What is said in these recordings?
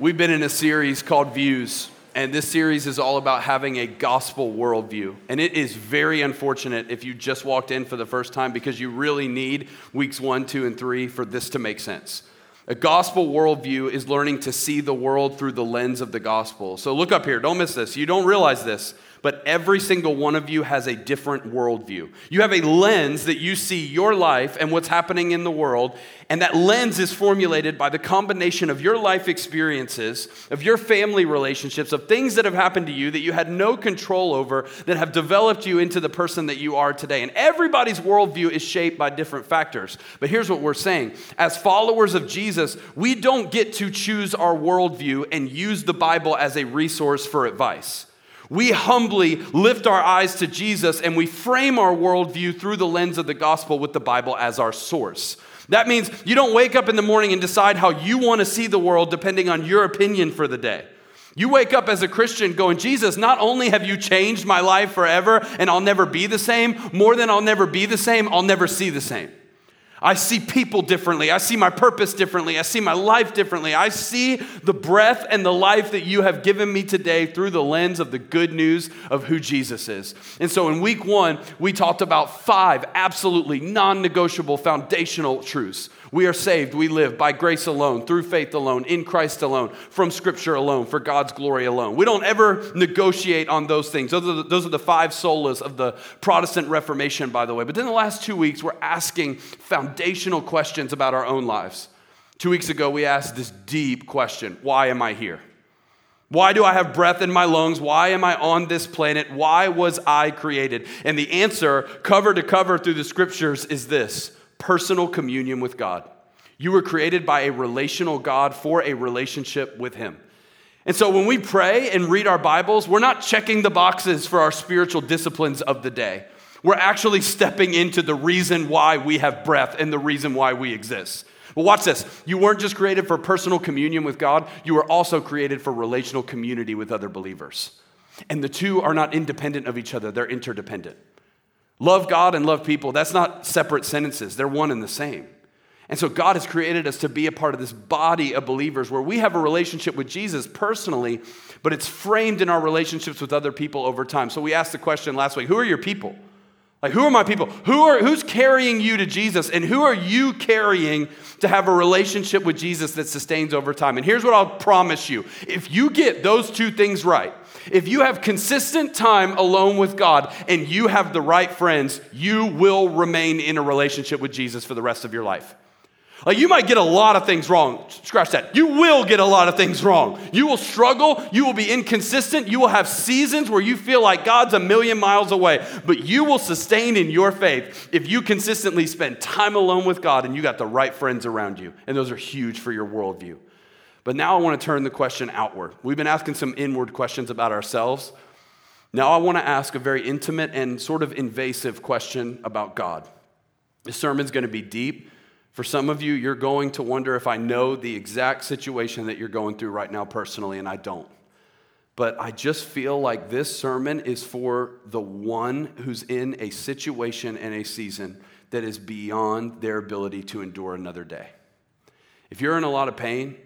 We've been in a series called Views, and this series is all about having a gospel worldview. And it is very unfortunate if you just walked in for the first time because you really need weeks one, two, and three for this to make sense. A gospel worldview is learning to see the world through the lens of the gospel. So look up here, don't miss this. You don't realize this but every single one of you has a different worldview. You have a lens that you see your life and what's happening in the world, and that lens is formulated by the combination of your life experiences, of your family relationships, of things that have happened to you that you had no control over that have developed you into the person that you are today. And everybody's worldview is shaped by different factors. But here's what we're saying as followers of Jesus, we don't get to choose our worldview and use the Bible as a resource for advice. We humbly lift our eyes to Jesus and we frame our worldview through the lens of the gospel with the Bible as our source. That means you don't wake up in the morning and decide how you want to see the world depending on your opinion for the day. You wake up as a Christian going, Jesus, not only have you changed my life forever and I'll never be the same, more than I'll never be the same, I'll never see the same. I see people differently. I see my purpose differently. I see my life differently. I see the breath and the life that you have given me today through the lens of the good news of who Jesus is. And so in week one, we talked about five absolutely non negotiable foundational truths. We are saved, we live by grace alone, through faith alone, in Christ alone, from Scripture alone, for God's glory alone. We don't ever negotiate on those things. Those are the, those are the five solas of the Protestant Reformation, by the way. But then the last two weeks, we're asking foundational questions about our own lives. Two weeks ago, we asked this deep question Why am I here? Why do I have breath in my lungs? Why am I on this planet? Why was I created? And the answer, cover to cover through the scriptures, is this personal communion with God. You were created by a relational God for a relationship with Him. And so when we pray and read our Bibles, we're not checking the boxes for our spiritual disciplines of the day. We're actually stepping into the reason why we have breath and the reason why we exist. Well, watch this. You weren't just created for personal communion with God, you were also created for relational community with other believers. And the two are not independent of each other, they're interdependent. Love God and love people, that's not separate sentences, they're one and the same. And so God has created us to be a part of this body of believers where we have a relationship with Jesus personally, but it's framed in our relationships with other people over time. So we asked the question last week who are your people? Like, who are my people? Who are, who's carrying you to Jesus? And who are you carrying to have a relationship with Jesus that sustains over time? And here's what I'll promise you if you get those two things right, if you have consistent time alone with God and you have the right friends, you will remain in a relationship with Jesus for the rest of your life. Like you might get a lot of things wrong. Scratch that. You will get a lot of things wrong. You will struggle. You will be inconsistent. You will have seasons where you feel like God's a million miles away. But you will sustain in your faith if you consistently spend time alone with God and you got the right friends around you. And those are huge for your worldview. But now I want to turn the question outward. We've been asking some inward questions about ourselves. Now I want to ask a very intimate and sort of invasive question about God. This sermon's going to be deep. For some of you, you're going to wonder if I know the exact situation that you're going through right now personally, and I don't. But I just feel like this sermon is for the one who's in a situation and a season that is beyond their ability to endure another day. If you're in a lot of pain,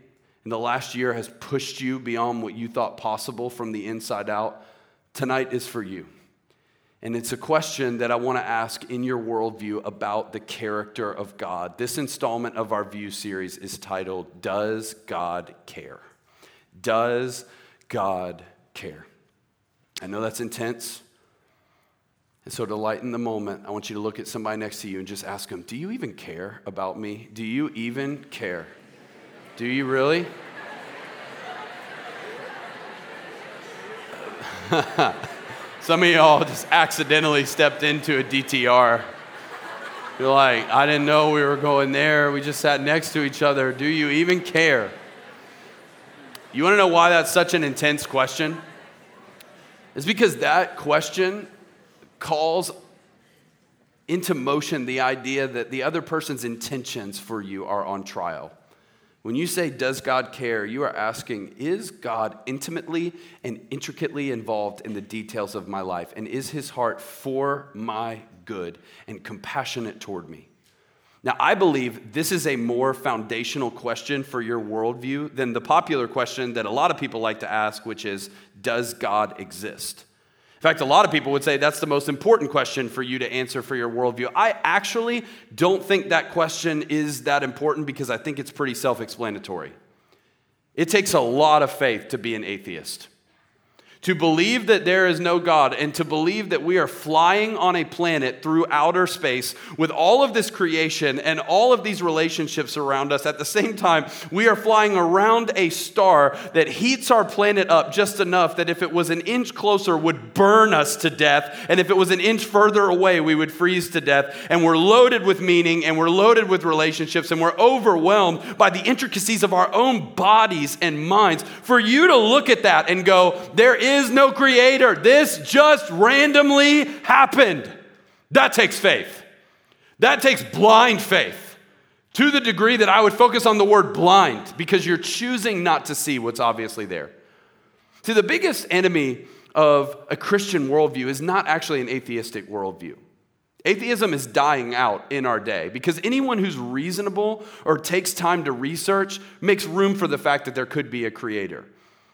and the last year has pushed you beyond what you thought possible from the inside out, tonight is for you. And it's a question that I want to ask in your worldview about the character of God. This installment of our View series is titled, Does God Care? Does God Care? I know that's intense. And so, to lighten the moment, I want you to look at somebody next to you and just ask them, Do you even care about me? Do you even care? Do you really? Some of y'all just accidentally stepped into a DTR. You're like, I didn't know we were going there. We just sat next to each other. Do you even care? You want to know why that's such an intense question? It's because that question calls into motion the idea that the other person's intentions for you are on trial. When you say, Does God care? you are asking, Is God intimately and intricately involved in the details of my life? And is his heart for my good and compassionate toward me? Now, I believe this is a more foundational question for your worldview than the popular question that a lot of people like to ask, which is Does God exist? In fact, a lot of people would say that's the most important question for you to answer for your worldview. I actually don't think that question is that important because I think it's pretty self explanatory. It takes a lot of faith to be an atheist to believe that there is no God and to believe that we are flying on a planet through outer space with all of this creation and all of these relationships around us at the same time, we are flying around a star that heats our planet up just enough that if it was an inch closer would burn us to death and if it was an inch further away we would freeze to death and we're loaded with meaning and we're loaded with relationships and we're overwhelmed by the intricacies of our own bodies and minds. For you to look at that and go there is is no creator. This just randomly happened. That takes faith. That takes blind faith to the degree that I would focus on the word blind because you're choosing not to see what's obviously there. See, the biggest enemy of a Christian worldview is not actually an atheistic worldview. Atheism is dying out in our day because anyone who's reasonable or takes time to research makes room for the fact that there could be a creator.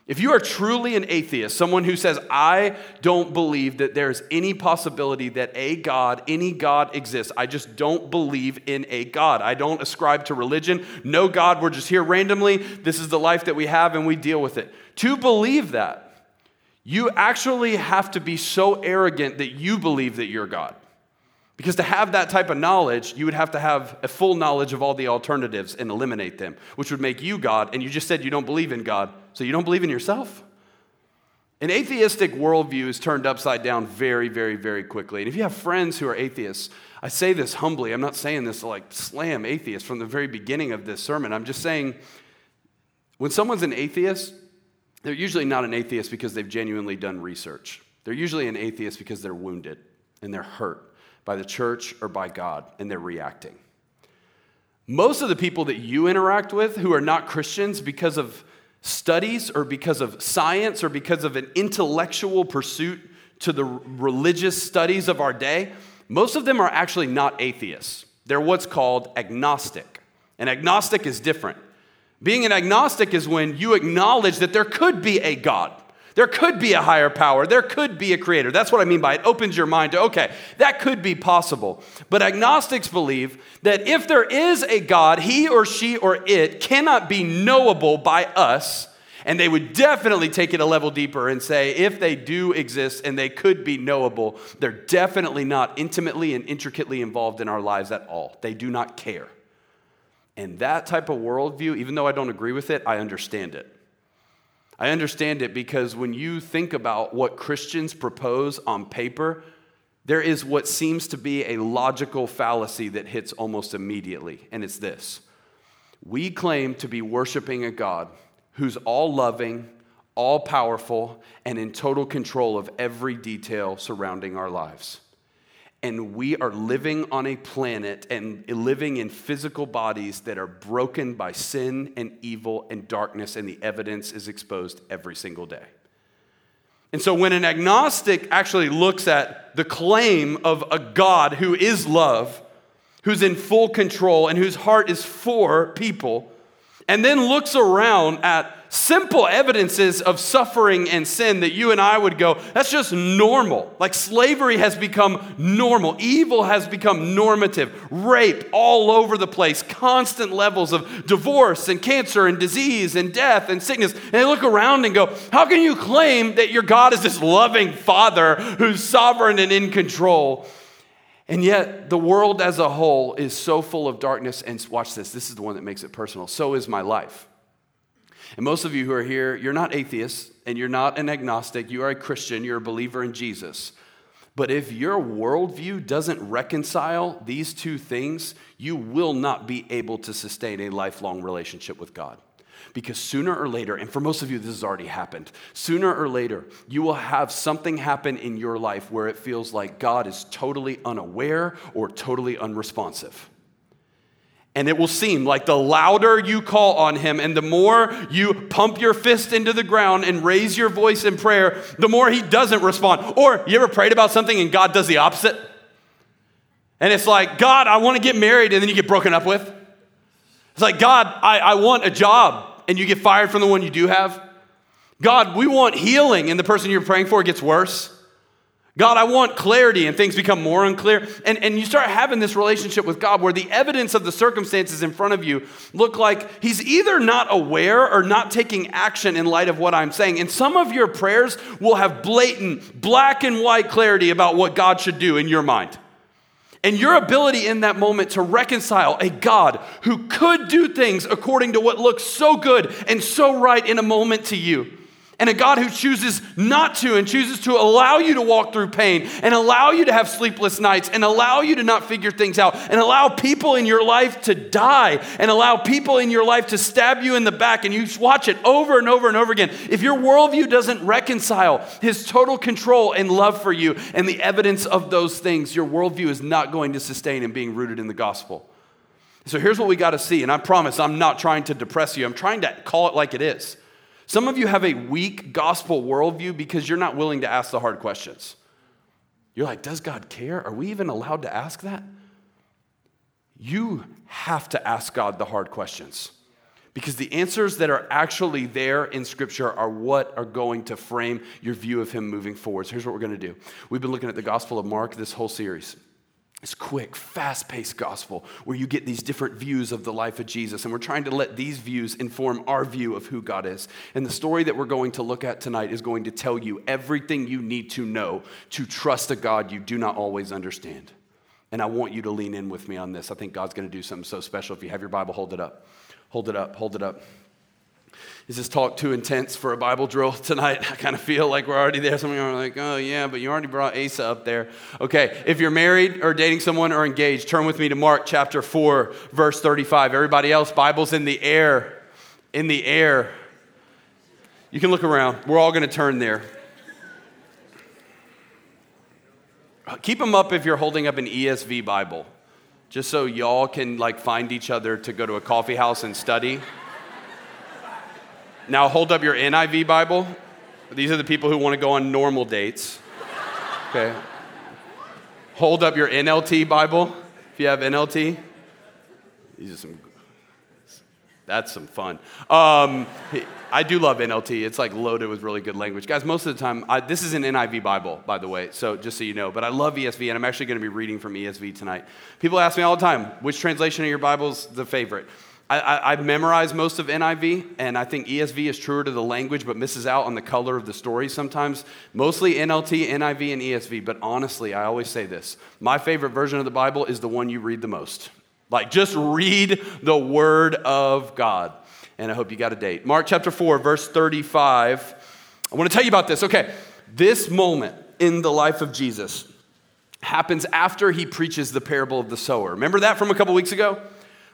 If you are truly an atheist, someone who says, I don't believe that there's any possibility that a God, any God exists, I just don't believe in a God. I don't ascribe to religion. No God, we're just here randomly. This is the life that we have and we deal with it. To believe that, you actually have to be so arrogant that you believe that you're God. Because to have that type of knowledge, you would have to have a full knowledge of all the alternatives and eliminate them, which would make you God. And you just said you don't believe in God, so you don't believe in yourself? An atheistic worldview is turned upside down very, very, very quickly. And if you have friends who are atheists, I say this humbly. I'm not saying this like slam atheists from the very beginning of this sermon. I'm just saying when someone's an atheist, they're usually not an atheist because they've genuinely done research. They're usually an atheist because they're wounded and they're hurt by the church or by God, and they're reacting. Most of the people that you interact with who are not Christians because of studies or because of science or because of an intellectual pursuit to the religious studies of our day, most of them are actually not atheists. They're what's called agnostic. And agnostic is different. Being an agnostic is when you acknowledge that there could be a God. There could be a higher power. There could be a creator. That's what I mean by it opens your mind to, okay, that could be possible. But agnostics believe that if there is a God, he or she or it cannot be knowable by us. And they would definitely take it a level deeper and say, if they do exist and they could be knowable, they're definitely not intimately and intricately involved in our lives at all. They do not care. And that type of worldview, even though I don't agree with it, I understand it. I understand it because when you think about what Christians propose on paper, there is what seems to be a logical fallacy that hits almost immediately, and it's this. We claim to be worshiping a God who's all loving, all powerful, and in total control of every detail surrounding our lives and we are living on a planet and living in physical bodies that are broken by sin and evil and darkness, and the evidence is exposed every single day. And so, when an agnostic actually looks at the claim of a God who is love, who's in full control, and whose heart is for people, and then looks around at simple evidences of suffering and sin that you and I would go, that's just normal. Like slavery has become normal, evil has become normative, rape all over the place, constant levels of divorce and cancer and disease and death and sickness. And they look around and go, how can you claim that your God is this loving Father who's sovereign and in control? And yet, the world as a whole is so full of darkness. And watch this, this is the one that makes it personal. So is my life. And most of you who are here, you're not atheists and you're not an agnostic. You are a Christian, you're a believer in Jesus. But if your worldview doesn't reconcile these two things, you will not be able to sustain a lifelong relationship with God. Because sooner or later, and for most of you, this has already happened, sooner or later, you will have something happen in your life where it feels like God is totally unaware or totally unresponsive. And it will seem like the louder you call on him and the more you pump your fist into the ground and raise your voice in prayer, the more he doesn't respond. Or you ever prayed about something and God does the opposite? And it's like, God, I want to get married, and then you get broken up with. It's like, God, I, I want a job, and you get fired from the one you do have. God, we want healing, and the person you're praying for gets worse. God, I want clarity, and things become more unclear. And, and you start having this relationship with God where the evidence of the circumstances in front of you look like He's either not aware or not taking action in light of what I'm saying. And some of your prayers will have blatant, black and white clarity about what God should do in your mind. And your ability in that moment to reconcile a God who could do things according to what looks so good and so right in a moment to you and a God who chooses not to and chooses to allow you to walk through pain and allow you to have sleepless nights and allow you to not figure things out and allow people in your life to die and allow people in your life to stab you in the back and you watch it over and over and over again. If your worldview doesn't reconcile his total control and love for you and the evidence of those things, your worldview is not going to sustain in being rooted in the gospel. So here's what we got to see, and I promise I'm not trying to depress you, I'm trying to call it like it is. Some of you have a weak gospel worldview because you're not willing to ask the hard questions. You're like, does God care? Are we even allowed to ask that? You have to ask God the hard questions because the answers that are actually there in Scripture are what are going to frame your view of Him moving forward. So here's what we're going to do. We've been looking at the Gospel of Mark this whole series. It's quick, fast paced gospel where you get these different views of the life of Jesus. And we're trying to let these views inform our view of who God is. And the story that we're going to look at tonight is going to tell you everything you need to know to trust a God you do not always understand. And I want you to lean in with me on this. I think God's going to do something so special. If you have your Bible, hold it up. Hold it up. Hold it up. Is this talk too intense for a Bible drill tonight? I kind of feel like we're already there. Some of you are like, oh, yeah, but you already brought Asa up there. Okay, if you're married or dating someone or engaged, turn with me to Mark chapter 4, verse 35. Everybody else, Bible's in the air. In the air. You can look around. We're all going to turn there. Keep them up if you're holding up an ESV Bible, just so y'all can like find each other to go to a coffee house and study. Now hold up your NIV Bible. These are the people who want to go on normal dates. Okay. Hold up your NLT Bible if you have NLT. These are some. That's some fun. Um, I do love NLT. It's like loaded with really good language. Guys, most of the time, I, this is an NIV Bible, by the way, so just so you know. But I love ESV, and I'm actually going to be reading from ESV tonight. People ask me all the time, which translation of your Bible's the favorite? I, have memorized most of NIV, and I think ESV is truer to the language but misses out on the color of the story sometimes. Mostly NLT, NIV, and ESV, but honestly, I always say this my favorite version of the Bible is the one you read the most. Like, just read the Word of God. And I hope you got a date. Mark chapter 4, verse 35. I want to tell you about this. Okay, this moment in the life of Jesus happens after he preaches the parable of the sower. Remember that from a couple weeks ago?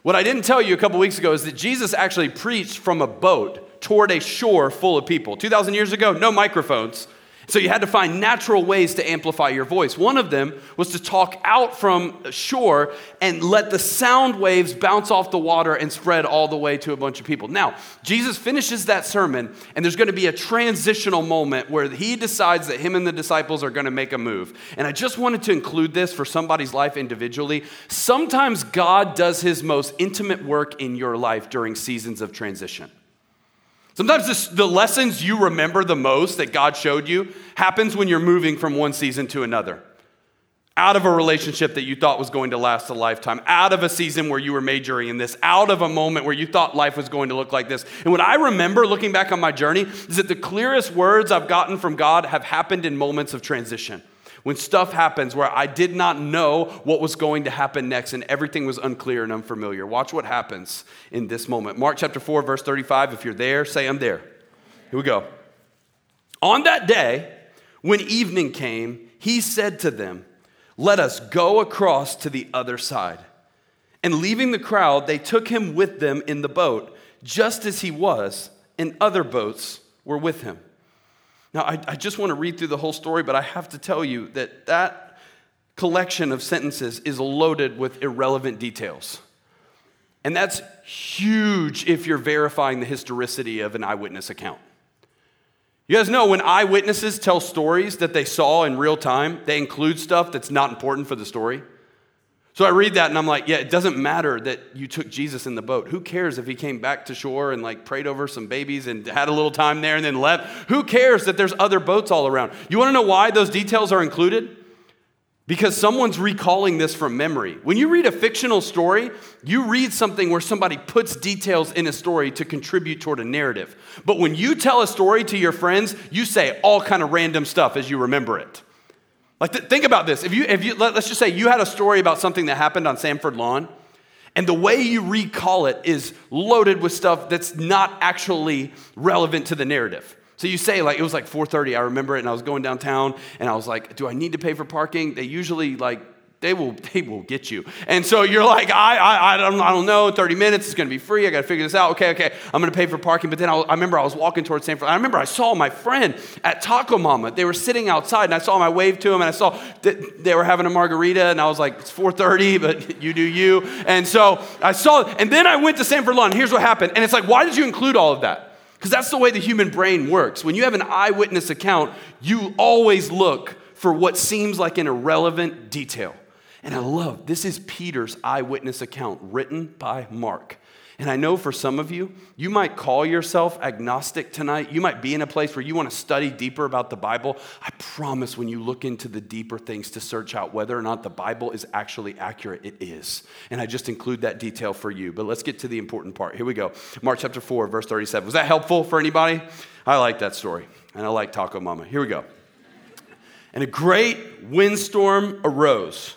What I didn't tell you a couple weeks ago is that Jesus actually preached from a boat toward a shore full of people. 2,000 years ago, no microphones. So you had to find natural ways to amplify your voice. One of them was to talk out from shore and let the sound waves bounce off the water and spread all the way to a bunch of people. Now, Jesus finishes that sermon, and there's going to be a transitional moment where he decides that him and the disciples are going to make a move. And I just wanted to include this for somebody's life individually. Sometimes God does his most intimate work in your life during seasons of transition. Sometimes this, the lessons you remember the most that God showed you happens when you're moving from one season to another. Out of a relationship that you thought was going to last a lifetime, out of a season where you were majoring in this, out of a moment where you thought life was going to look like this. And what I remember looking back on my journey is that the clearest words I've gotten from God have happened in moments of transition when stuff happens where I did not know what was going to happen next and everything was unclear and unfamiliar. Watch what happens in this moment. Mark chapter 4, verse 35. If you're there, say, I'm there. Here we go. On that day, when evening came, he said to them, Let us go across to the other side. And leaving the crowd, they took him with them in the boat, just as he was, and other boats were with him. Now, I, I just want to read through the whole story, but I have to tell you that that collection of sentences is loaded with irrelevant details. And that's huge if you're verifying the historicity of an eyewitness account. You guys know when eyewitnesses tell stories that they saw in real time, they include stuff that's not important for the story. So I read that and I'm like, yeah, it doesn't matter that you took Jesus in the boat. Who cares if he came back to shore and like prayed over some babies and had a little time there and then left? Who cares that there's other boats all around? You want to know why those details are included? Because someone's recalling this from memory. When you read a fictional story, you read something where somebody puts details in a story to contribute toward a narrative. But when you tell a story to your friends, you say all kind of random stuff as you remember it. Like, th- think about this. If you, if you, let, us just say you had a story about something that happened on Sanford Lawn, and the way you recall it is loaded with stuff that's not actually relevant to the narrative. So you say like it was like 4:30. I remember it, and I was going downtown, and I was like, "Do I need to pay for parking?" They usually like they will they will get you. And so you're like, I I, I don't I don't know. 30 minutes it's to be free. I got to figure this out. Okay, okay. I'm to pay for parking. But then I, I remember I was walking towards San Francisco. I remember I saw my friend at Taco Mama. They were sitting outside, and I saw my wave to him and I saw that they were having a margarita, and I was like, it's 4:30, but you do you. And so I saw, and then I went to Sanford Lawn. Here's what happened, and it's like, why did you include all of that? Because that's the way the human brain works. When you have an eyewitness account, you always look for what seems like an irrelevant detail. And I love this is Peter's eyewitness account written by Mark. And I know for some of you, you might call yourself agnostic tonight. You might be in a place where you want to study deeper about the Bible. I promise when you look into the deeper things to search out whether or not the Bible is actually accurate, it is. And I just include that detail for you. But let's get to the important part. Here we go. Mark chapter 4, verse 37. Was that helpful for anybody? I like that story. And I like Taco Mama. Here we go. And a great windstorm arose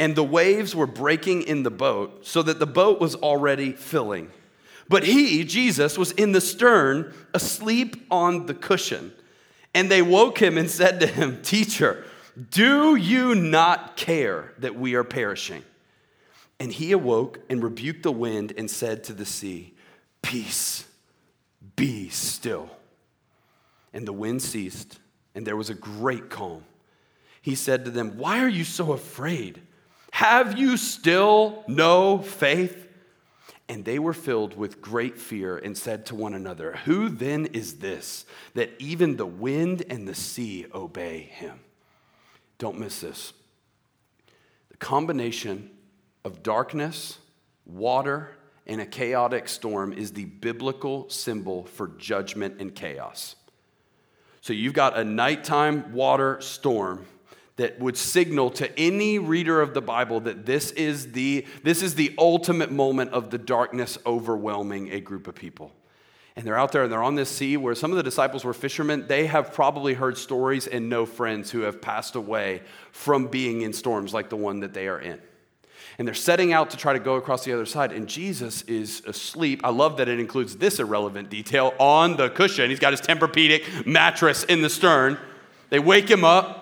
and the waves were breaking in the boat so that the boat was already filling. But he, Jesus, was in the stern, asleep on the cushion. And they woke him and said to him, Teacher, do you not care that we are perishing? And he awoke and rebuked the wind and said to the sea, Peace, be still. And the wind ceased, and there was a great calm. He said to them, Why are you so afraid? Have you still no faith? And they were filled with great fear and said to one another, Who then is this that even the wind and the sea obey him? Don't miss this. The combination of darkness, water, and a chaotic storm is the biblical symbol for judgment and chaos. So you've got a nighttime water storm that would signal to any reader of the Bible that this is the, this is the ultimate moment of the darkness overwhelming a group of people. And they're out there and they're on this sea where some of the disciples were fishermen. They have probably heard stories and know friends who have passed away from being in storms like the one that they are in. And they're setting out to try to go across the other side, and Jesus is asleep. I love that it includes this irrelevant detail on the cushion. He's got his Tempur-Pedic mattress in the stern. They wake him up.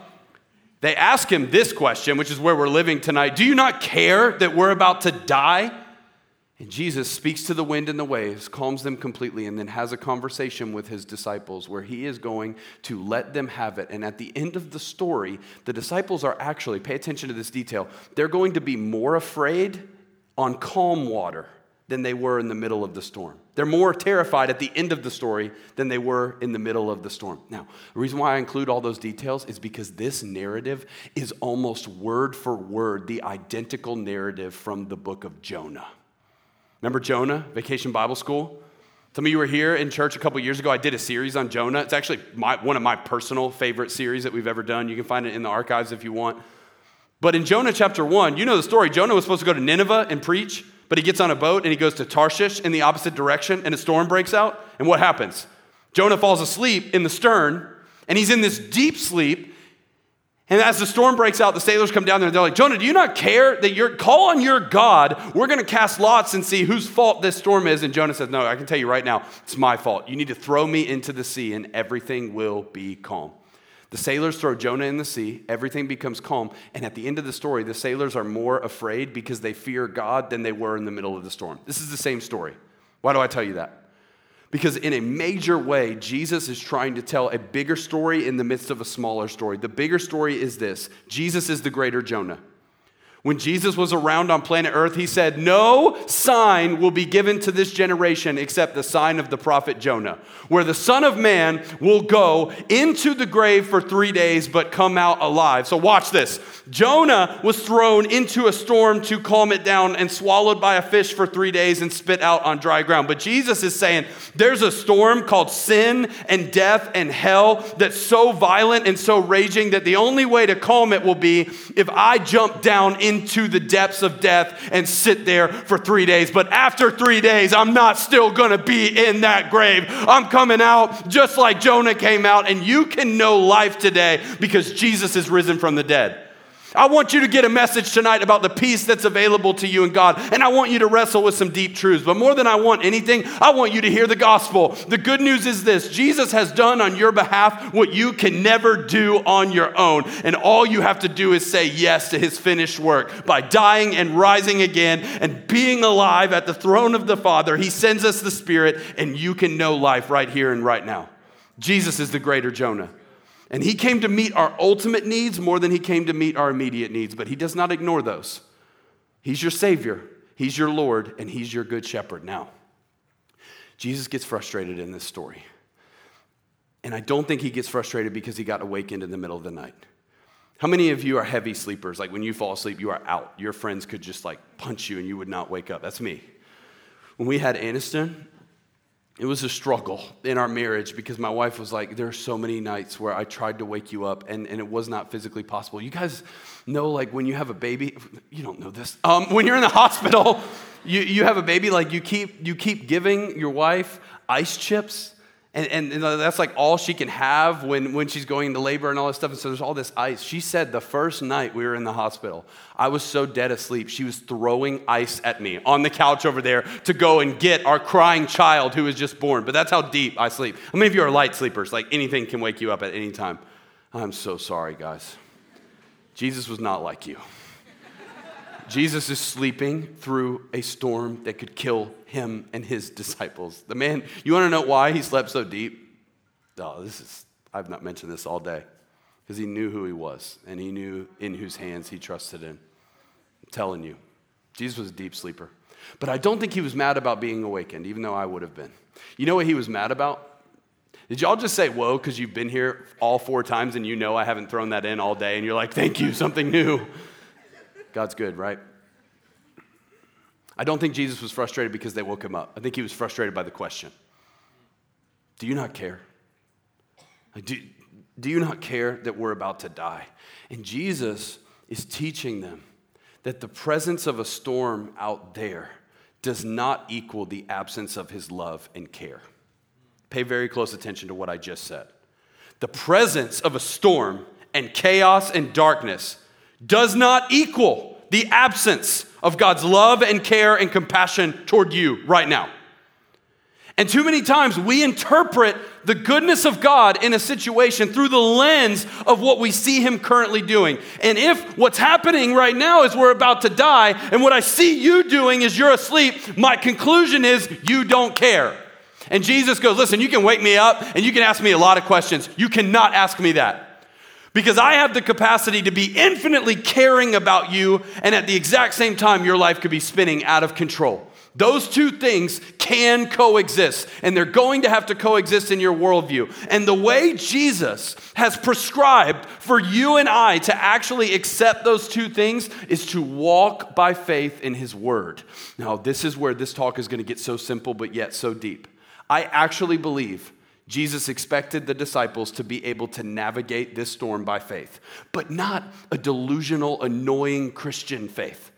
They ask him this question, which is where we're living tonight Do you not care that we're about to die? And Jesus speaks to the wind and the waves, calms them completely, and then has a conversation with his disciples where he is going to let them have it. And at the end of the story, the disciples are actually, pay attention to this detail, they're going to be more afraid on calm water than they were in the middle of the storm. They're more terrified at the end of the story than they were in the middle of the storm. Now, the reason why I include all those details is because this narrative is almost word for word the identical narrative from the book of Jonah. Remember Jonah, Vacation Bible School? Some of you were here in church a couple years ago. I did a series on Jonah. It's actually my, one of my personal favorite series that we've ever done. You can find it in the archives if you want. But in Jonah chapter 1, you know the story. Jonah was supposed to go to Nineveh and preach. But he gets on a boat and he goes to Tarshish in the opposite direction, and a storm breaks out. And what happens? Jonah falls asleep in the stern, and he's in this deep sleep. And as the storm breaks out, the sailors come down there and they're like, Jonah, do you not care that you're call on your God? We're going to cast lots and see whose fault this storm is. And Jonah says, No, I can tell you right now, it's my fault. You need to throw me into the sea and everything will be calm. The sailors throw Jonah in the sea, everything becomes calm, and at the end of the story, the sailors are more afraid because they fear God than they were in the middle of the storm. This is the same story. Why do I tell you that? Because in a major way, Jesus is trying to tell a bigger story in the midst of a smaller story. The bigger story is this Jesus is the greater Jonah. When Jesus was around on planet Earth, he said, No sign will be given to this generation except the sign of the prophet Jonah, where the Son of Man will go into the grave for three days but come out alive. So, watch this. Jonah was thrown into a storm to calm it down and swallowed by a fish for three days and spit out on dry ground. But Jesus is saying, There's a storm called sin and death and hell that's so violent and so raging that the only way to calm it will be if I jump down into the depths of death and sit there for three days. But after three days, I'm not still gonna be in that grave. I'm coming out just like Jonah came out, and you can know life today because Jesus is risen from the dead. I want you to get a message tonight about the peace that's available to you in God. And I want you to wrestle with some deep truths. But more than I want anything, I want you to hear the gospel. The good news is this Jesus has done on your behalf what you can never do on your own. And all you have to do is say yes to his finished work. By dying and rising again and being alive at the throne of the Father, he sends us the Spirit, and you can know life right here and right now. Jesus is the greater Jonah. And he came to meet our ultimate needs more than he came to meet our immediate needs, but he does not ignore those. He's your Savior, He's your Lord, and He's your Good Shepherd. Now, Jesus gets frustrated in this story. And I don't think he gets frustrated because he got awakened in the middle of the night. How many of you are heavy sleepers? Like when you fall asleep, you are out. Your friends could just like punch you and you would not wake up. That's me. When we had Aniston, it was a struggle in our marriage because my wife was like, there are so many nights where I tried to wake you up and, and it was not physically possible. You guys know, like, when you have a baby, you don't know this. Um, when you're in the hospital, you, you have a baby, like, you keep, you keep giving your wife ice chips and, and, and, that's like all she can have when, when she's going into labor and all this stuff. And so there's all this ice. She said the first night we were in the hospital, I was so dead asleep. She was throwing ice at me on the couch over there to go and get our crying child who was just born. But that's how deep I sleep. How many of you are light sleepers? Like anything can wake you up at any time. I'm so sorry, guys. Jesus was not like you. Jesus is sleeping through a storm that could kill him and his disciples. The man, you want to know why he slept so deep? Oh, this is, I've not mentioned this all day. Because he knew who he was and he knew in whose hands he trusted in. I'm telling you, Jesus was a deep sleeper. But I don't think he was mad about being awakened, even though I would have been. You know what he was mad about? Did y'all just say, whoa, because you've been here all four times and you know I haven't thrown that in all day and you're like, thank you, something new? God's good, right? I don't think Jesus was frustrated because they woke him up. I think he was frustrated by the question Do you not care? Do, do you not care that we're about to die? And Jesus is teaching them that the presence of a storm out there does not equal the absence of his love and care. Pay very close attention to what I just said. The presence of a storm and chaos and darkness does not equal the absence of God's love and care and compassion toward you right now. And too many times we interpret the goodness of God in a situation through the lens of what we see Him currently doing. And if what's happening right now is we're about to die, and what I see you doing is you're asleep, my conclusion is you don't care. And Jesus goes, Listen, you can wake me up and you can ask me a lot of questions. You cannot ask me that because I have the capacity to be infinitely caring about you, and at the exact same time, your life could be spinning out of control. Those two things can coexist, and they're going to have to coexist in your worldview. And the way Jesus has prescribed for you and I to actually accept those two things is to walk by faith in His Word. Now, this is where this talk is going to get so simple, but yet so deep. I actually believe Jesus expected the disciples to be able to navigate this storm by faith, but not a delusional, annoying Christian faith.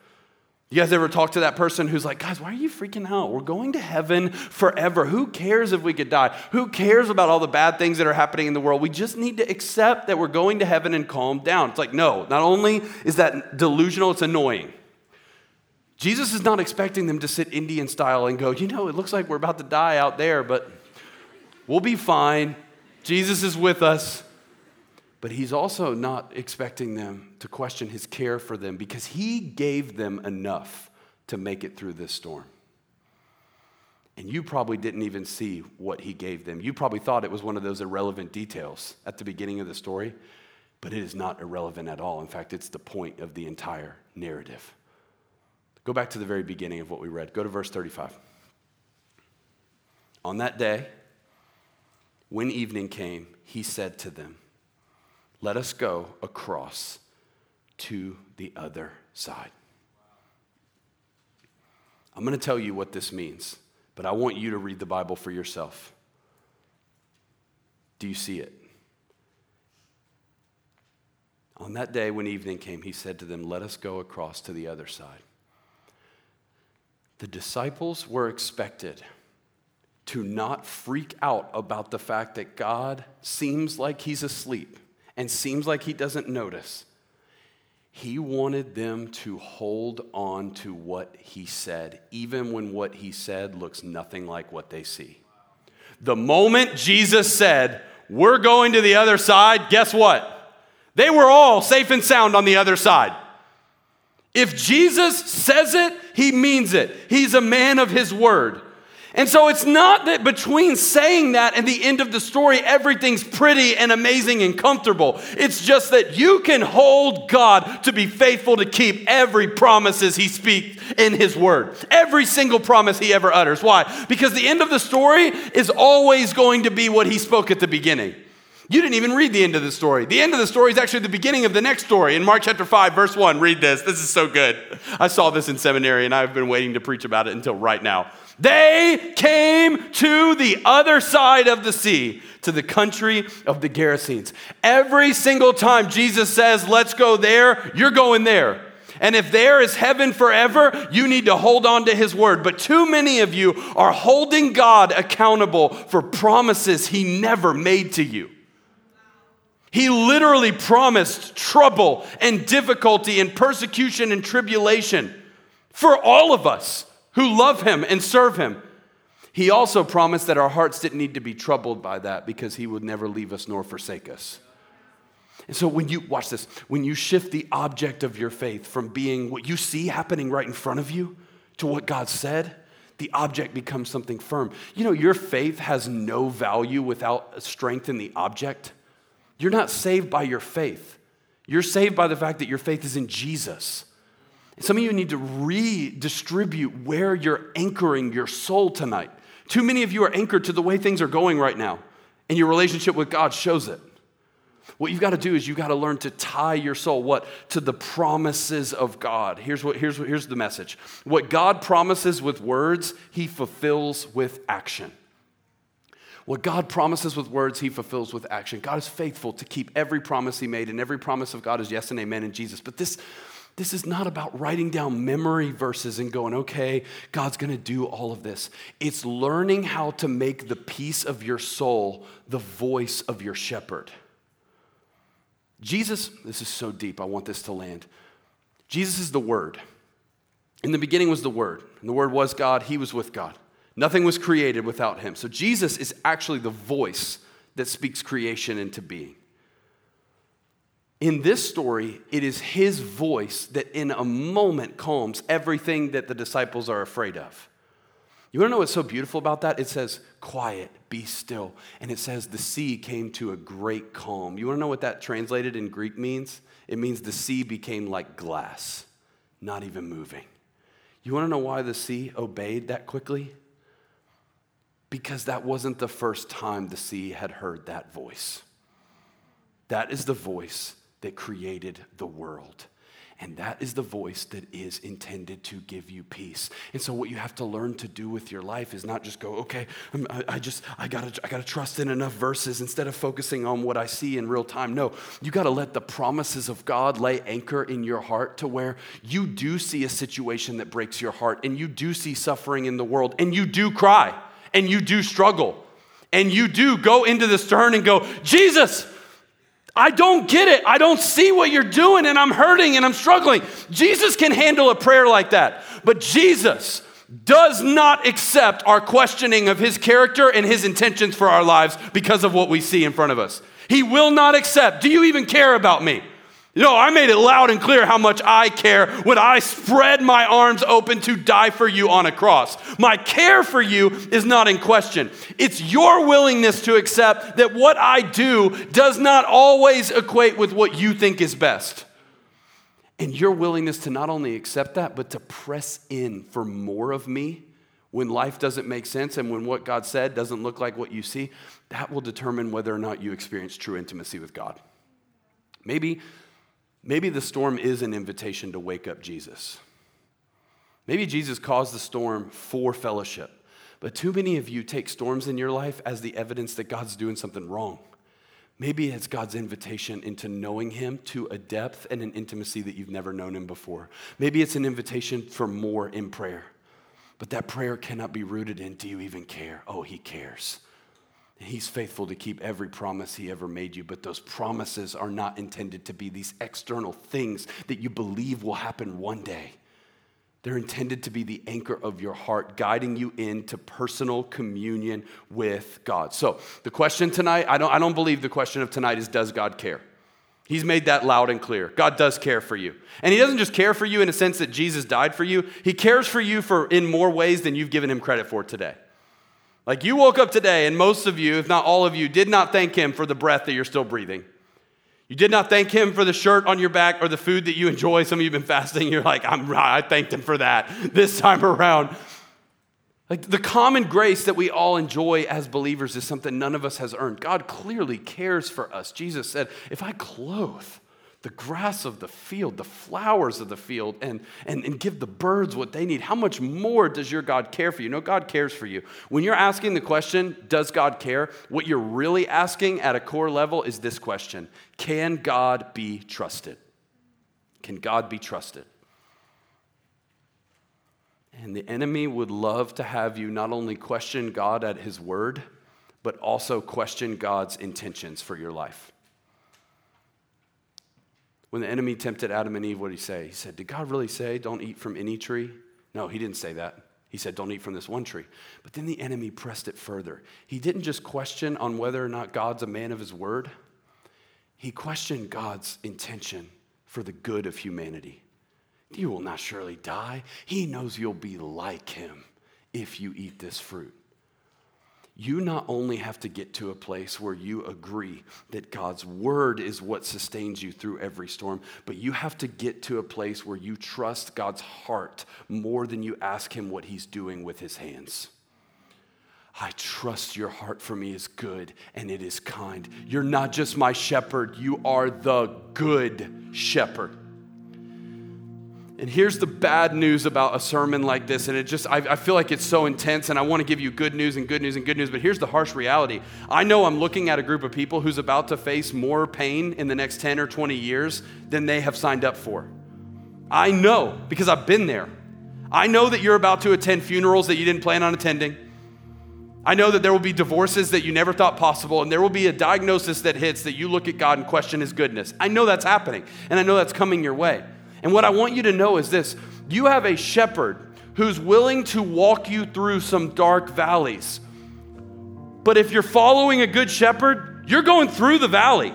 You guys ever talk to that person who's like, guys, why are you freaking out? We're going to heaven forever. Who cares if we could die? Who cares about all the bad things that are happening in the world? We just need to accept that we're going to heaven and calm down. It's like, no, not only is that delusional, it's annoying. Jesus is not expecting them to sit Indian style and go, you know, it looks like we're about to die out there, but We'll be fine. Jesus is with us. But he's also not expecting them to question his care for them because he gave them enough to make it through this storm. And you probably didn't even see what he gave them. You probably thought it was one of those irrelevant details at the beginning of the story. but it is not irrelevant at all. In fact, it's the point of the entire narrative. Go back to the very beginning of what we read. Go to verse 35. On that day, when evening came, he said to them, Let us go across to the other side. I'm going to tell you what this means, but I want you to read the Bible for yourself. Do you see it? On that day when evening came, he said to them, Let us go across to the other side. The disciples were expected to not freak out about the fact that God seems like he's asleep and seems like he doesn't notice. He wanted them to hold on to what he said, even when what he said looks nothing like what they see. The moment Jesus said, We're going to the other side, guess what? They were all safe and sound on the other side. If Jesus says it, he means it. He's a man of his word. And so it's not that between saying that and the end of the story, everything's pretty and amazing and comfortable. It's just that you can hold God to be faithful to keep every promises he speaks in his word. Every single promise he ever utters. Why? Because the end of the story is always going to be what he spoke at the beginning. You didn't even read the end of the story. The end of the story is actually the beginning of the next story in Mark chapter 5, verse 1. Read this. This is so good. I saw this in seminary and I've been waiting to preach about it until right now. They came to the other side of the sea, to the country of the Gerasenes. Every single time Jesus says, Let's go there, you're going there. And if there is heaven forever, you need to hold on to his word. But too many of you are holding God accountable for promises he never made to you. He literally promised trouble and difficulty and persecution and tribulation for all of us who love him and serve him. He also promised that our hearts didn't need to be troubled by that because he would never leave us nor forsake us. And so when you watch this, when you shift the object of your faith from being what you see happening right in front of you to what God said, the object becomes something firm. You know, your faith has no value without strength in the object. You're not saved by your faith. You're saved by the fact that your faith is in Jesus. Some of you need to redistribute where you're anchoring your soul tonight. Too many of you are anchored to the way things are going right now, and your relationship with God shows it. What you've got to do is you've got to learn to tie your soul what to the promises of God. Here's what here's what, here's the message. What God promises with words, he fulfills with action. What God promises with words, He fulfills with action. God is faithful to keep every promise He made, and every promise of God is yes and amen in Jesus. But this, this is not about writing down memory verses and going, okay, God's gonna do all of this. It's learning how to make the peace of your soul the voice of your shepherd. Jesus, this is so deep, I want this to land. Jesus is the Word. In the beginning was the Word, and the Word was God, He was with God. Nothing was created without him. So Jesus is actually the voice that speaks creation into being. In this story, it is his voice that in a moment calms everything that the disciples are afraid of. You wanna know what's so beautiful about that? It says, quiet, be still. And it says, the sea came to a great calm. You wanna know what that translated in Greek means? It means the sea became like glass, not even moving. You wanna know why the sea obeyed that quickly? Because that wasn't the first time the sea had heard that voice. That is the voice that created the world. And that is the voice that is intended to give you peace. And so, what you have to learn to do with your life is not just go, okay, I, I just, I gotta, I gotta trust in enough verses instead of focusing on what I see in real time. No, you gotta let the promises of God lay anchor in your heart to where you do see a situation that breaks your heart and you do see suffering in the world and you do cry and you do struggle and you do go into the stern and go, Jesus, I don't get it. I don't see what you're doing and I'm hurting and I'm struggling. Jesus can handle a prayer like that. But Jesus does not accept our questioning of his character and his intentions for our lives because of what we see in front of us. He will not accept, do you even care about me? Know, I made it loud and clear how much I care when I spread my arms open to die for you on a cross. My care for you is not in question. It's your willingness to accept that what I do does not always equate with what you think is best. And your willingness to not only accept that, but to press in for more of me when life doesn't make sense and when what God said doesn't look like what you see, that will determine whether or not you experience true intimacy with God. Maybe Maybe the storm is an invitation to wake up Jesus. Maybe Jesus caused the storm for fellowship. But too many of you take storms in your life as the evidence that God's doing something wrong. Maybe it's God's invitation into knowing Him to a depth and an intimacy that you've never known Him before. Maybe it's an invitation for more in prayer. But that prayer cannot be rooted in, do you even care? Oh, He cares. He's faithful to keep every promise he ever made you, but those promises are not intended to be these external things that you believe will happen one day. They're intended to be the anchor of your heart, guiding you into personal communion with God. So, the question tonight, I don't, I don't believe the question of tonight is Does God care? He's made that loud and clear. God does care for you. And He doesn't just care for you in a sense that Jesus died for you, He cares for you for, in more ways than you've given Him credit for today. Like you woke up today, and most of you, if not all of you, did not thank Him for the breath that you're still breathing. You did not thank Him for the shirt on your back or the food that you enjoy. Some of you have been fasting. You're like, I'm, I thanked Him for that this time around. Like the common grace that we all enjoy as believers is something none of us has earned. God clearly cares for us. Jesus said, If I clothe the grass of the field, the flowers of the field, and, and, and give the birds what they need. How much more does your God care for you? No, God cares for you. When you're asking the question, does God care? What you're really asking at a core level is this question Can God be trusted? Can God be trusted? And the enemy would love to have you not only question God at his word, but also question God's intentions for your life. When the enemy tempted Adam and Eve, what did he say? He said, Did God really say, don't eat from any tree? No, he didn't say that. He said, Don't eat from this one tree. But then the enemy pressed it further. He didn't just question on whether or not God's a man of his word, he questioned God's intention for the good of humanity. You will not surely die. He knows you'll be like him if you eat this fruit you not only have to get to a place where you agree that God's word is what sustains you through every storm, but you have to get to a place where you trust God's heart more than you ask Him what He's doing with His hands. I trust your heart for me is good and it is kind. You're not just my shepherd, you are the good shepherd. And here's the bad news about a sermon like this, and it just, I, I, feel like it's so intense, and I want to give you good news and good news and good news, but here's the harsh reality. I know I'm looking at a group of people who's about to face more pain in the next 10 or 20 years than they have signed up for. I know because I've been there. I know that you're about to attend funerals that you didn't plan on attending. I know that there will be divorces that you never thought possible, and there will be a diagnosis that hits that you look at God and question his goodness. I know that's happening, and I know that's coming your way. And what I want you to know is this you have a shepherd who's willing to walk you through some dark valleys. But if you're following a good shepherd, you're going through the valley.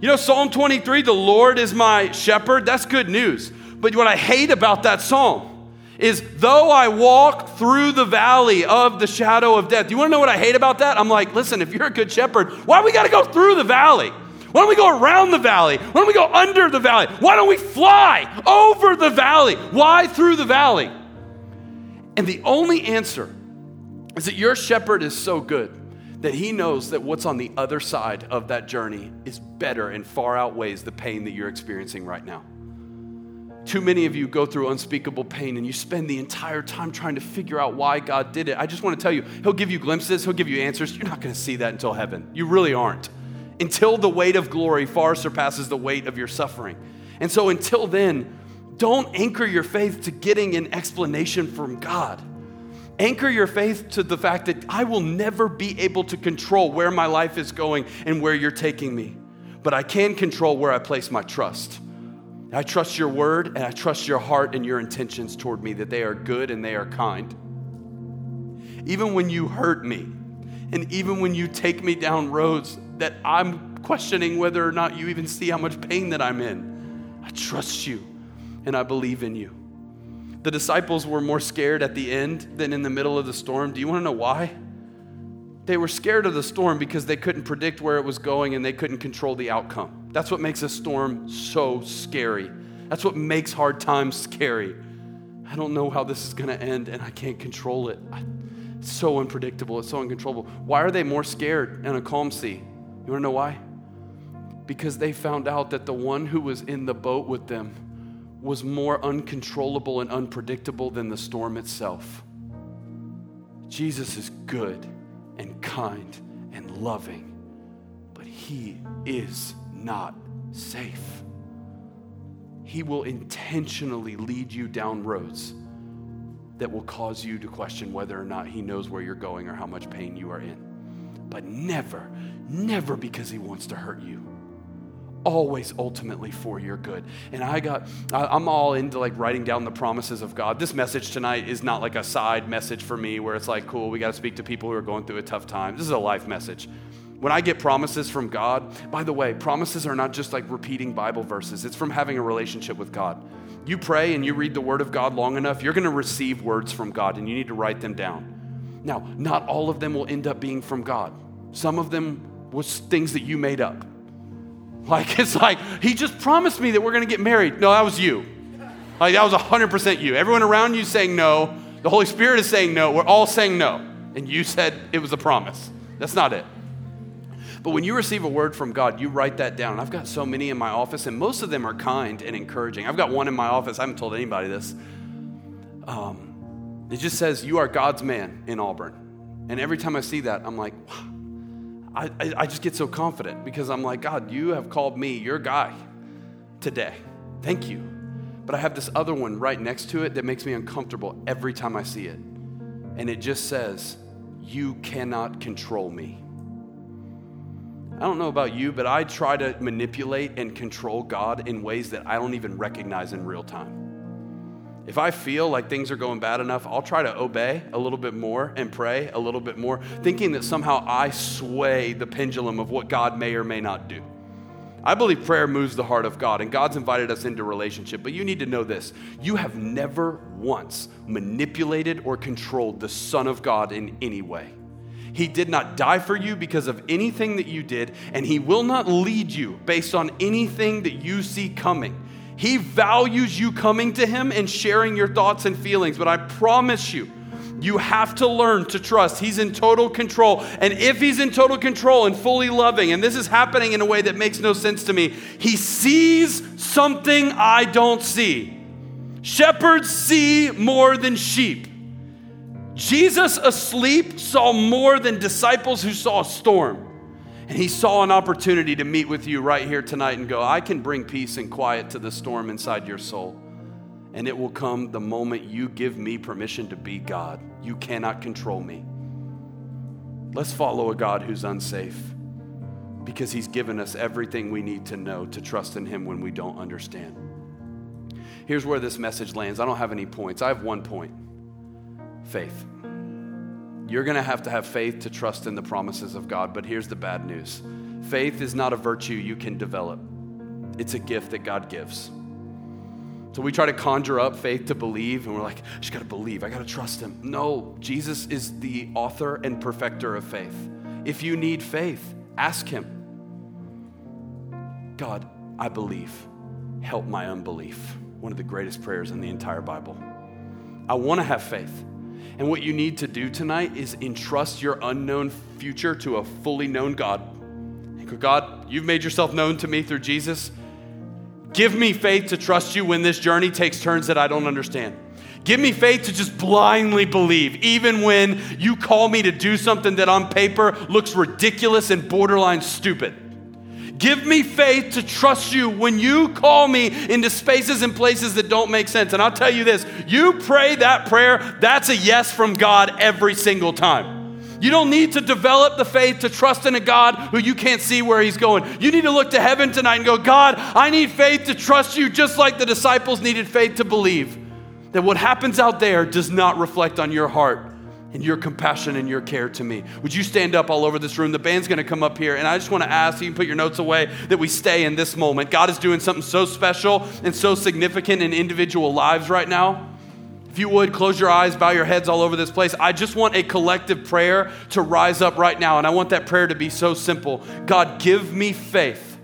You know, Psalm 23, the Lord is my shepherd, that's good news. But what I hate about that psalm is though I walk through the valley of the shadow of death. You wanna know what I hate about that? I'm like, listen, if you're a good shepherd, why we gotta go through the valley? Why don't we go around the valley? Why don't we go under the valley? Why don't we fly over the valley? Why through the valley? And the only answer is that your shepherd is so good that he knows that what's on the other side of that journey is better and far outweighs the pain that you're experiencing right now. Too many of you go through unspeakable pain and you spend the entire time trying to figure out why God did it. I just want to tell you, He'll give you glimpses, He'll give you answers. You're not going to see that until heaven. You really aren't until the weight of glory far surpasses the weight of your suffering. And so until then, don't anchor your faith to getting an explanation from God. Anchor your faith to the fact that I will never be able to control where my life is going and where you're taking me, but I can control where I place my trust. I trust your word and I trust your heart and your intentions toward me that they are good and they are kind. Even when you hurt me, and even when you take me down roads that I'm questioning whether or not you even see how much pain that I'm in. I trust you and I believe in you. The disciples were more scared at the end than in the middle of the storm. Do you want to know why? They were scared of the storm because they couldn't predict where it was going and they couldn't control the outcome. That's what makes a storm so scary. That's what makes hard times scary. I don't know how this is going to end and I can't control it. it's so unpredictable. It's so uncontrollable. Why are they more scared in a calm sea? You want to know why? Because they found out that the one who was in the boat with them was more uncontrollable and unpredictable than the storm itself. Jesus is good and kind and loving, but he is not safe. He will intentionally lead you down roads that will cause you to question whether or not He knows where you're going or how much pain you are in. But never, never because He wants to hurt you always ultimately for your good. And I got, I'm all into like writing down the promises of God. This message tonight is not like a side message for me where it's like, cool, we got to speak to people who are going through a tough time. This is a life message. When I get promises from God, by the way, promises are not just like repeating Bible verses, it's from having a relationship with God. You pray and you read the Word of God long enough, you're going to receive words from God and you need to write them down. Now, not all of them will end up being from God, some of them was things that you made up. Like, it's like, he just promised me that we're to get married. No, that was you. Like, that was 100% you. Everyone around you saying no. The Holy Spirit is saying no. We're all saying no. And you said it was a promise. That's not it. But when you receive a word from God, you write that down. I've got so many in my office, and most of them are kind and encouraging. I've got one in my office. I haven't told anybody this. Um, it just says, You are God's man in Auburn. And every time I see that, I'm like, I, I, I just get so confident because I'm like, God, you have called me your guy today. Thank you. But I have this other one right next to it that makes me uncomfortable every time I see it. And it just says, You cannot control me. I don't know about you, but I try to manipulate and control God in ways that I don't even recognize in real time. If I feel like things are going bad enough, I'll try to obey a little bit more and pray a little bit more, thinking that somehow I sway the pendulum of what God may or may not do. I believe prayer moves the heart of God, and God's invited us into relationship. But you need to know this you have never once manipulated or controlled the Son of God in any way. He did not die for you because of anything that you did, and He will not lead you based on anything that you see coming. He values you coming to Him and sharing your thoughts and feelings, but I promise you, you have to learn to trust. He's in total control. And if He's in total control and fully loving, and this is happening in a way that makes no sense to me, He sees something I don't see. Shepherds see more than sheep. Jesus asleep saw more than disciples who saw a storm. And he saw an opportunity to meet with you right here tonight and go, I can bring peace and quiet to the storm inside your soul. And it will come the moment you give me permission to be God. You cannot control me. Let's follow a God who's unsafe because he's given us everything we need to know to trust in him when we don't understand. Here's where this message lands. I don't have any points, I have one point faith. You're going to have to have faith to trust in the promises of God, but here's the bad news faith is not a virtue you can develop, it's a gift that God gives. So we try to conjure up faith to believe, and we're like, I just got to believe, I got to trust Him. No, Jesus is the author and perfecter of faith. If you need faith, ask Him God, I believe. Help my unbelief. One of the greatest prayers in the entire Bible. I want to have faith. And what you need to do tonight is entrust your unknown future to a fully known God. God, you've made yourself known to me through Jesus. Give me faith to trust you when this journey takes turns that I don't understand. Give me faith to just blindly believe, even when you call me to do something that on paper looks ridiculous and borderline stupid. Give me faith to trust you when you call me into spaces and places that don't make sense. And I'll tell you this you pray that prayer, that's a yes from God every single time. You don't need to develop the faith to trust in a God who you can't see where he's going. You need to look to heaven tonight and go, God, I need faith to trust you just like the disciples needed faith to believe that what happens out there does not reflect on your heart and your compassion and your care to me. Would you stand up all over this room? The band's gonna come up here, and I just wanna ask you can put your notes away that we stay in this moment. God is doing something so special and so significant in individual lives right now. If you would, close your eyes, bow your heads all over this place. I just want a collective prayer to rise up right now, and I want that prayer to be so simple God, give me faith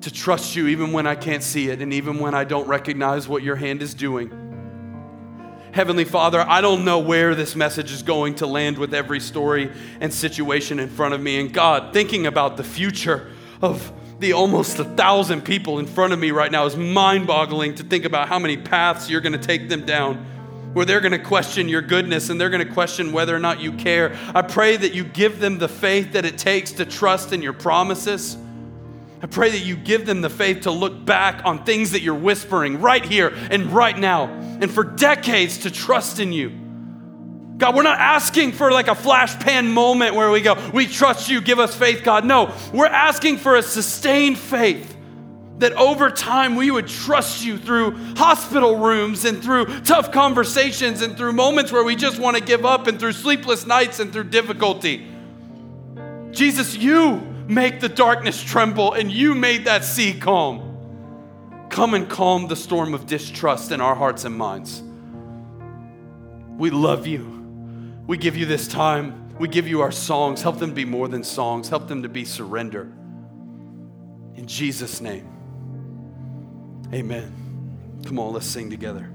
to trust you even when I can't see it and even when I don't recognize what your hand is doing. Heavenly Father, I don't know where this message is going to land with every story and situation in front of me. And God, thinking about the future of the almost a thousand people in front of me right now is mind boggling to think about how many paths you're going to take them down where they're going to question your goodness and they're going to question whether or not you care. I pray that you give them the faith that it takes to trust in your promises. I pray that you give them the faith to look back on things that you're whispering right here and right now, and for decades to trust in you. God, we're not asking for like a flash pan moment where we go, we trust you, give us faith, God. No, we're asking for a sustained faith that over time we would trust you through hospital rooms and through tough conversations and through moments where we just want to give up and through sleepless nights and through difficulty. Jesus, you make the darkness tremble, and you made that sea calm. Come and calm the storm of distrust in our hearts and minds. We love you. We give you this time. We give you our songs. Help them be more than songs, help them to be surrender. In Jesus' name, amen. Come on, let's sing together.